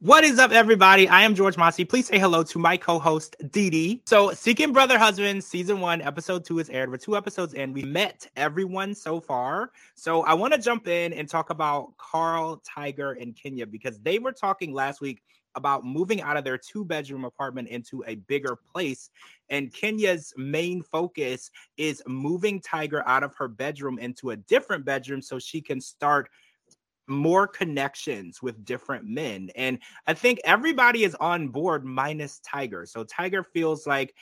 What is up, everybody? I am George Mossey. Please say hello to my co-host Dee So, Seeking Brother Husband season one, episode two is aired. We're two episodes in. We met everyone so far. So, I want to jump in and talk about Carl, Tiger, and Kenya because they were talking last week about moving out of their two-bedroom apartment into a bigger place. And Kenya's main focus is moving Tiger out of her bedroom into a different bedroom so she can start more connections with different men. And I think everybody is on board minus Tiger. So Tiger feels like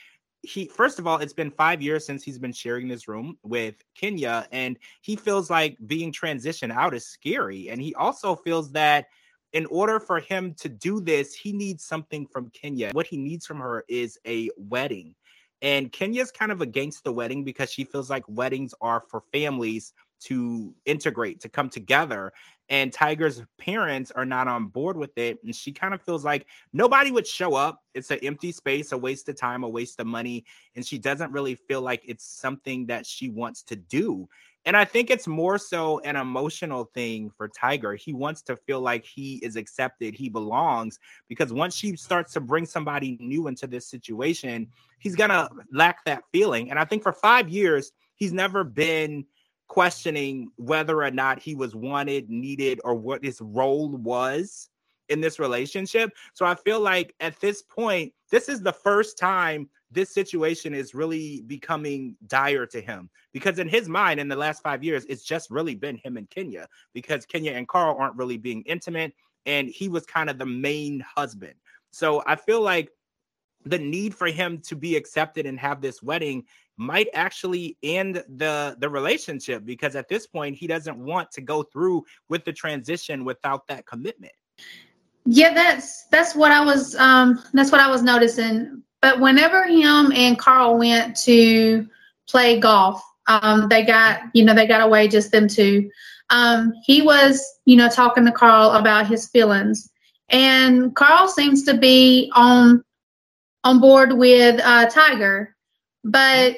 he first of all it's been 5 years since he's been sharing this room with Kenya and he feels like being transitioned out is scary and he also feels that in order for him to do this he needs something from Kenya. What he needs from her is a wedding. And Kenya's kind of against the wedding because she feels like weddings are for families to integrate, to come together. And Tiger's parents are not on board with it. And she kind of feels like nobody would show up. It's an empty space, a waste of time, a waste of money. And she doesn't really feel like it's something that she wants to do. And I think it's more so an emotional thing for Tiger. He wants to feel like he is accepted, he belongs, because once she starts to bring somebody new into this situation, he's going to lack that feeling. And I think for five years, he's never been questioning whether or not he was wanted, needed, or what his role was in this relationship. So I feel like at this point, this is the first time this situation is really becoming dire to him because in his mind in the last 5 years it's just really been him and Kenya because Kenya and Carl aren't really being intimate and he was kind of the main husband. So I feel like the need for him to be accepted and have this wedding might actually end the the relationship because at this point he doesn't want to go through with the transition without that commitment. Yeah that's that's what i was um that's what i was noticing. But whenever him and carl went to play golf um they got you know they got away just them two. Um he was you know talking to carl about his feelings. And carl seems to be on on board with uh tiger. But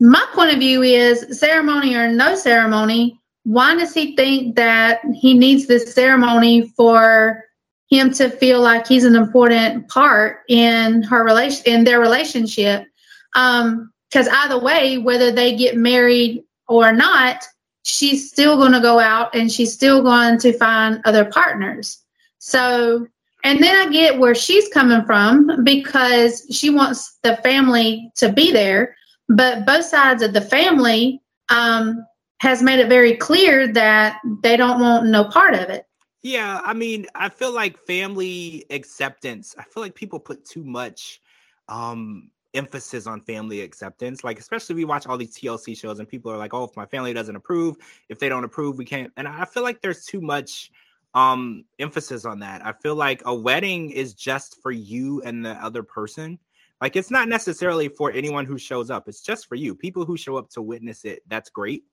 my point of view is ceremony or no ceremony, why does he think that he needs this ceremony for him to feel like he's an important part in her relation in their relationship? Um, because either way, whether they get married or not, she's still going to go out and she's still going to find other partners. So, and then I get where she's coming from because she wants the family to be there but both sides of the family um, has made it very clear that they don't want no part of it. Yeah, I mean, I feel like family acceptance. I feel like people put too much um emphasis on family acceptance. Like, especially we watch all these TLC shows and people are like, oh, if my family doesn't approve, if they don't approve, we can't. And I feel like there's too much um emphasis on that. I feel like a wedding is just for you and the other person. Like it's not necessarily for anyone who shows up. It's just for you. People who show up to witness it, that's great.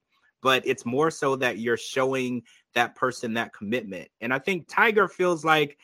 But it's more so that you're showing that person that commitment. And I think Tiger feels like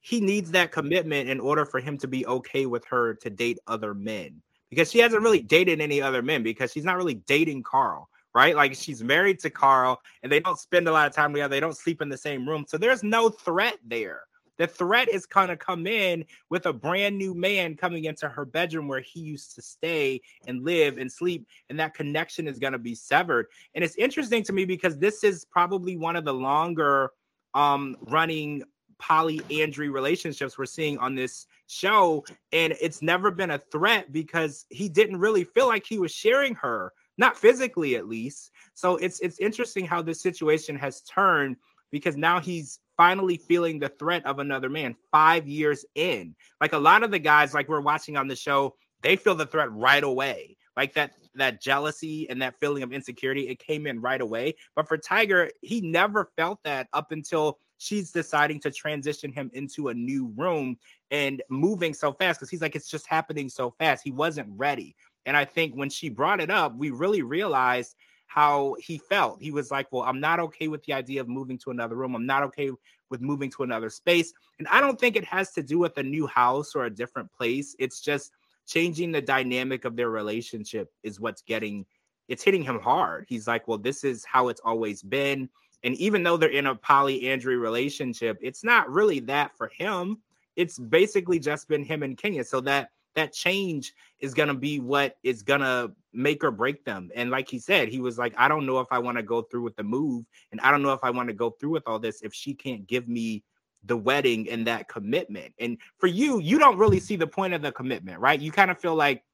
he needs that commitment in order for him to be okay with her to date other men because she hasn't really dated any other men because she's not really dating Carl, right? Like she's married to Carl and they don't spend a lot of time together. They don't sleep in the same room. So there's no threat there. The threat is going to come in with a brand new man coming into her bedroom where he used to stay and live and sleep, and that connection is going to be severed. And it's interesting to me because this is probably one of the longer um, running polyandry relationships we're seeing on this show and it's never been a threat because he didn't really feel like he was sharing her not physically at least so it's it's interesting how this situation has turned because now he's finally feeling the threat of another man five years in. Like a lot of the guys, like we're watching on the show, they feel the threat right away. Like that that jealousy and that feeling of insecurity, it came in right away. But for Tiger, he never felt that up until she's deciding to transition him into a new room and moving so fast because he's like, it's just happening so fast. He wasn't ready. And I think when she brought it up, we really realized how he felt. He was like, Well, I'm not okay with the idea of moving to another room. I'm not okay with moving to another space. And I don't think it has to do with a new house or a different place. It's just changing the dynamic of their relationship is what's getting it's hitting him hard. He's like, Well, this is how it's always been. And even though they're in a polyandry relationship, it's not really that for him. It's basically just been him and Kenya. So that that change is going to be what is going to make or break them. And like he said, he was like, I don't know if I want to go through with the move. And I don't know if I want to go through with all this if she can't give me the wedding and that commitment. And for you, you don't really see the point of the commitment, right? You kind of feel like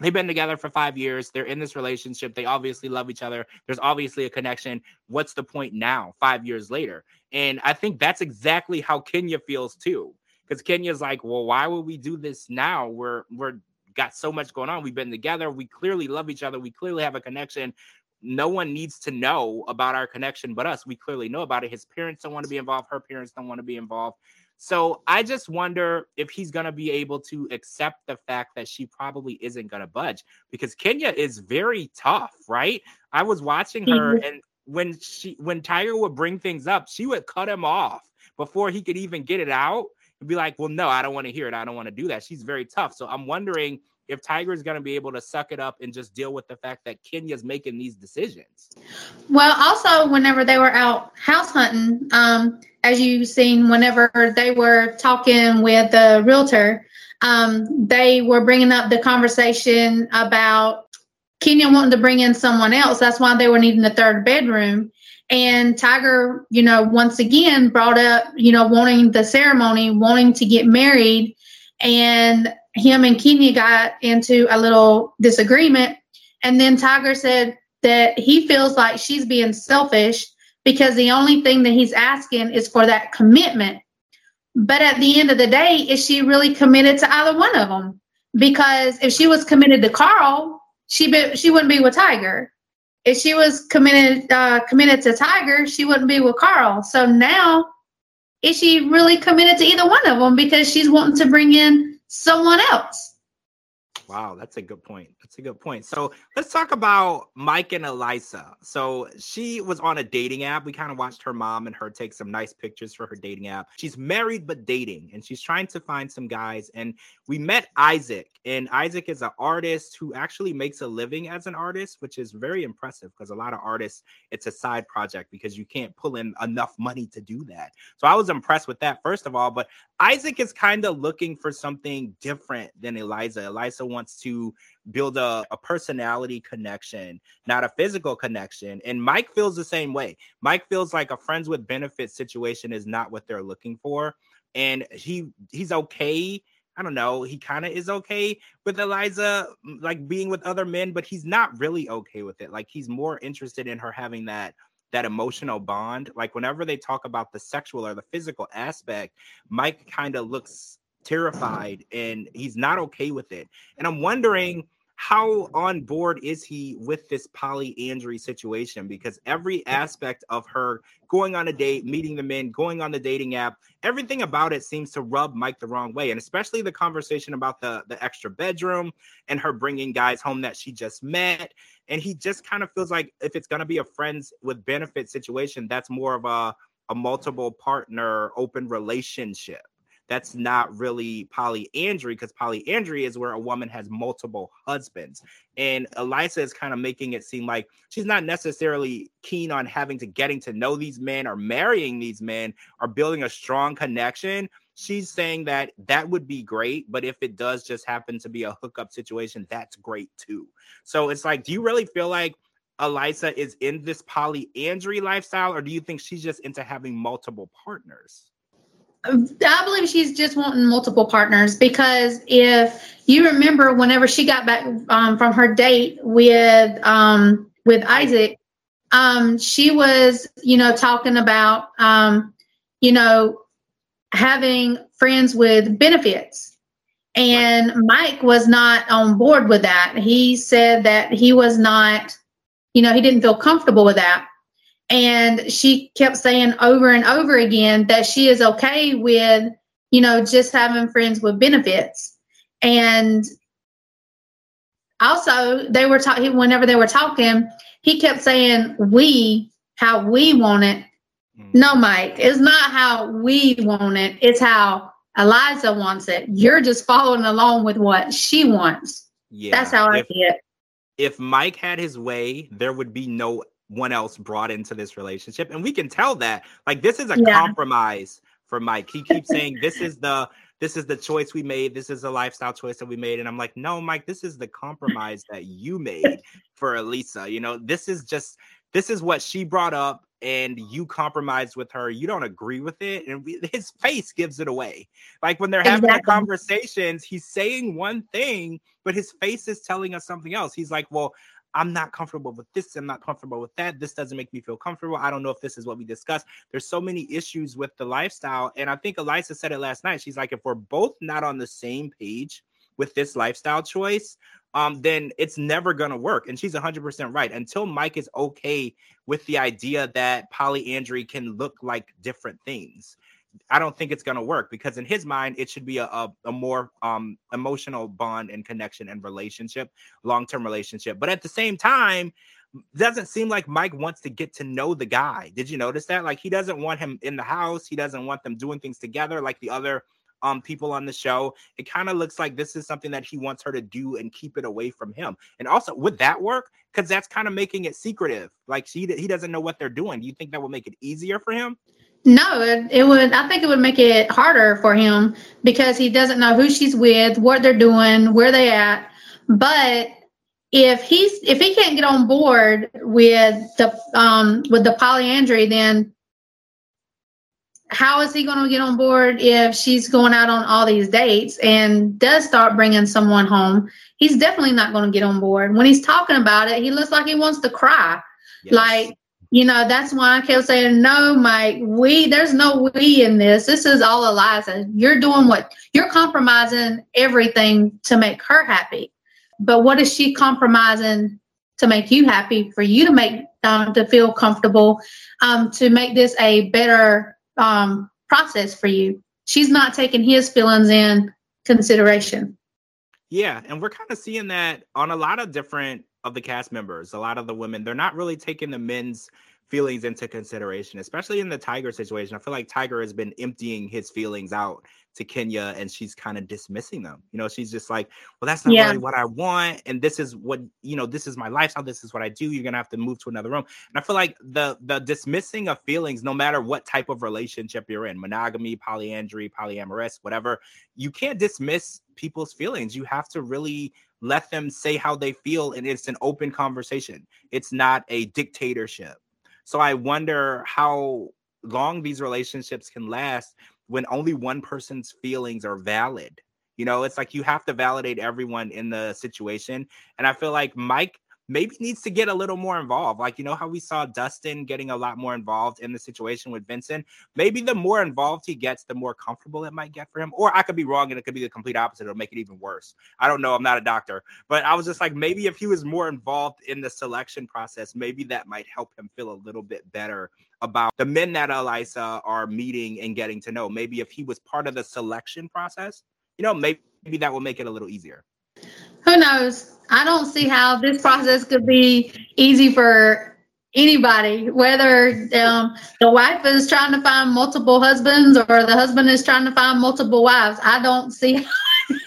they've been together for five years. They're in this relationship. They obviously love each other. There's obviously a connection. What's the point now, five years later? And I think that's exactly how Kenya feels too. Because Kenya's like, well, why would we do this now? We're we're got so much going on. We've been together. We clearly love each other. We clearly have a connection no one needs to know about our connection but us. We clearly know about it. His parents don't want to be involved. Her parents don't want to be involved. So I just wonder if he's going to be able to accept the fact that she probably isn't going to budge because Kenya is very tough, right? I was watching her mm-hmm. and when she when Tiger would bring things up, she would cut him off before he could even get it out and be like, "Well, no, I don't want to hear it. I don't want to do that." She's very tough. So I'm wondering if Tiger is going to be able to suck it up and just deal with the fact that Kenya's making these decisions. Well, also whenever they were out house hunting, um, as you've seen, whenever they were talking with the realtor, um, they were bringing up the conversation about Kenya wanting to bring in someone else. That's why they were needing the third bedroom. And Tiger, you know, once again brought up, you know, wanting the ceremony, wanting to get married. And him and Kenya got into a little disagreement. And then Tiger said that he feels like she's being selfish because the only thing that he's asking is for that commitment. But at the end of the day, is she really committed to either one of them? Because if she was committed to Carl, she be, she wouldn't be with Tiger. If she was committed uh, committed to Tiger, she wouldn't be with Carl. So now, is she really committed to either one of them? Because she's wanting to bring in someone else. Wow, that's a good point. That's a good point. So let's talk about Mike and Eliza. So she was on a dating app. We kind of watched her mom and her take some nice pictures for her dating app. She's married but dating, and she's trying to find some guys. And we met Isaac, and Isaac is an artist who actually makes a living as an artist, which is very impressive because a lot of artists, it's a side project because you can't pull in enough money to do that. So I was impressed with that, first of all. But Isaac is kind of looking for something different than Eliza. Eliza wants to build a, a personality connection, not a physical connection. And Mike feels the same way. Mike feels like a friends with benefits situation is not what they're looking for. And he he's okay. I don't know. He kind of is okay with Eliza, mm, like being with other men, but he's not really okay with it. Like he's more interested in her having that that emotional bond. Like whenever they talk about the sexual or the physical aspect, Mike kind of looks terrified and he's not okay with it. And I'm wondering how on board is he with this polyandry situation? Because every aspect of her going on a date, meeting the men, going on the dating app, everything about it seems to rub Mike the wrong way. And especially the conversation about the, the extra bedroom and her bringing guys home that she just met. And he just kind of feels like if it's going to be a friends with benefit situation, that's more of a, a multiple partner open relationship that's not really polyandry because polyandry is where a woman has multiple husbands. And Eliza is kind of making it seem like she's not necessarily keen on having to getting to know these men or marrying these men or building a strong connection. She's saying that that would be great, but if it does just happen to be a hookup situation, that's great too. So it's like, do you really feel like Eliza is in this polyandry lifestyle, or do you think she's just into having multiple partners? I believe she's just wanting multiple partners because if you remember, whenever she got back um, from her date with um, with Isaac, um, she was, you know, talking about, um, you know, having friends with benefits, and Mike was not on board with that. He said that he was not, you know, he didn't feel comfortable with that. And she kept saying over and over again that she is okay with, you know, just having friends with benefits. And also, they were talking, whenever they were talking, he kept saying, we, how we want it. Mm. No, Mike, it's not how we want it. It's how Eliza wants it. You're just following along with what she wants. Yeah. That's how I see it if Mike had his way, there would be no one else brought into this relationship. And we can tell that. Like this is a yeah. compromise for Mike. He keeps saying this is the this is the choice we made. This is a lifestyle choice that we made. And I'm like, no, Mike, this is the compromise that you made for Elisa. You know, this is just this is what she brought up and you compromised with her. You don't agree with it. And we, his face gives it away. Like when they're having exactly. conversations, he's saying one thing, but his face is telling us something else. He's like, well, I'm not comfortable with this. I'm not comfortable with that. This doesn't make me feel comfortable. I don't know if this is what we discussed. There's so many issues with the lifestyle. And I think Elisa said it last night. She's like, if we're both not on the same page with this lifestyle choice, um, then it's never gonna work. And she's 100% right. Until Mike is okay with the idea that polyandry can look like different things, I don't think it's going to work because in his mind, it should be a, a, a more um, emotional bond and connection and relationship, long term relationship. But at the same time, doesn't seem like Mike wants to get to know the guy. Did you notice that? Like he doesn't want him in the house. He doesn't want them doing things together like the other um people on the show. It kind of looks like this is something that he wants her to do and keep it away from him. And also, would that work? Because that's kind of making it secretive. Like he he doesn't know what they're doing. Do you think that would make it easier for him? No, it, it, would. I think it would make it harder for him because he doesn't know who she's with, what they're doing, where they at. But if he's if he can't get on board with the um with the polyandry, then how is he going to get on board if she's going out on all these dates and does start bringing someone home? He's definitely not going to get on board. When he's talking about it, he looks like he wants to cry. Yes. Like you know, that's why I kept saying, no, Mike, we, there's no we in this. This is all Eliza. You're doing what you're compromising everything to make her happy. But what is she compromising to make you happy, for you to make, um, to feel comfortable, um, to make this a better um, process for you? She's not taking his feelings in consideration. Yeah. And we're kind of seeing that on a lot of different of the cast members, a lot of the women, they're not really taking the men's feelings into consideration, especially in the Tiger situation. I feel like Tiger has been emptying his feelings out to Kenya and she's kind of dismissing them. You know, she's just like, well, that's not yeah. really what I want. And this is what, you know, this is my lifestyle. This is what I do. You're gonna have to move to another room. And I feel like the the dismissing of feelings, no matter what type of relationship you're in, monogamy, polyandry, polyamorous, whatever, you can't dismiss people's feelings. You have to really let them say how they feel and it's an open conversation. It's not a dictatorship. So i wonder how long these relationships can last when only one person's feelings are valid. You know it's like you have to validate everyone in the situation. And i feel like mike maybe needs to get a little more involved. Like, you know, how we saw Dustin getting a lot more involved in the situation with Vinson. Maybe the more involved he gets, the more comfortable it might get for him. Or I could be wrong and it could be the complete opposite. It'll make it even worse. I don't know. I'm not a doctor. But I was just like, maybe if he was more involved in the selection process, maybe that might help him feel a little bit better about the men that Elisa are meeting and getting to know. Maybe if he was part of the selection process, you know, maybe, maybe that will make it a little easier. Who knows? I don't see how this process could be easy for anybody, whether um, the wife is trying to find multiple husbands or the husband is trying to find multiple wives. I don't see.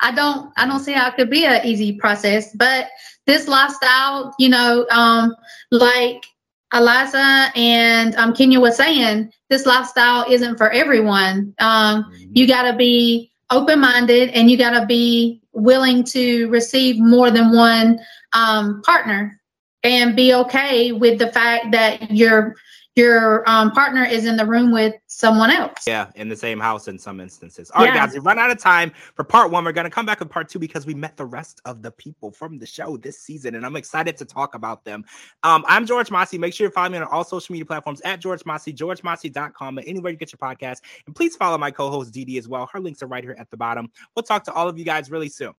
I don't. I don't see how it could be an easy process. But this lifestyle, you know, um, like Eliza and um, Kenya was saying, this lifestyle isn't for everyone. Um, mm-hmm. You got to be open minded and you got to be willing to receive more than one um, partner and be okay with the fact that you're your um, partner is in the room with someone else. Yeah, in the same house in some instances. All yeah. right, guys, we run out of time for part one. We're going to come back with part two because we met the rest of the people from the show this season, and I'm excited to talk about them. Um, I'm George Mossey. Make sure you follow me on all social media platforms at George Mossey, georgemossey.com, and anywhere you get your podcast. And please follow my co host, Dee, as well. Her links are right here at the bottom. We'll talk to all of you guys really soon.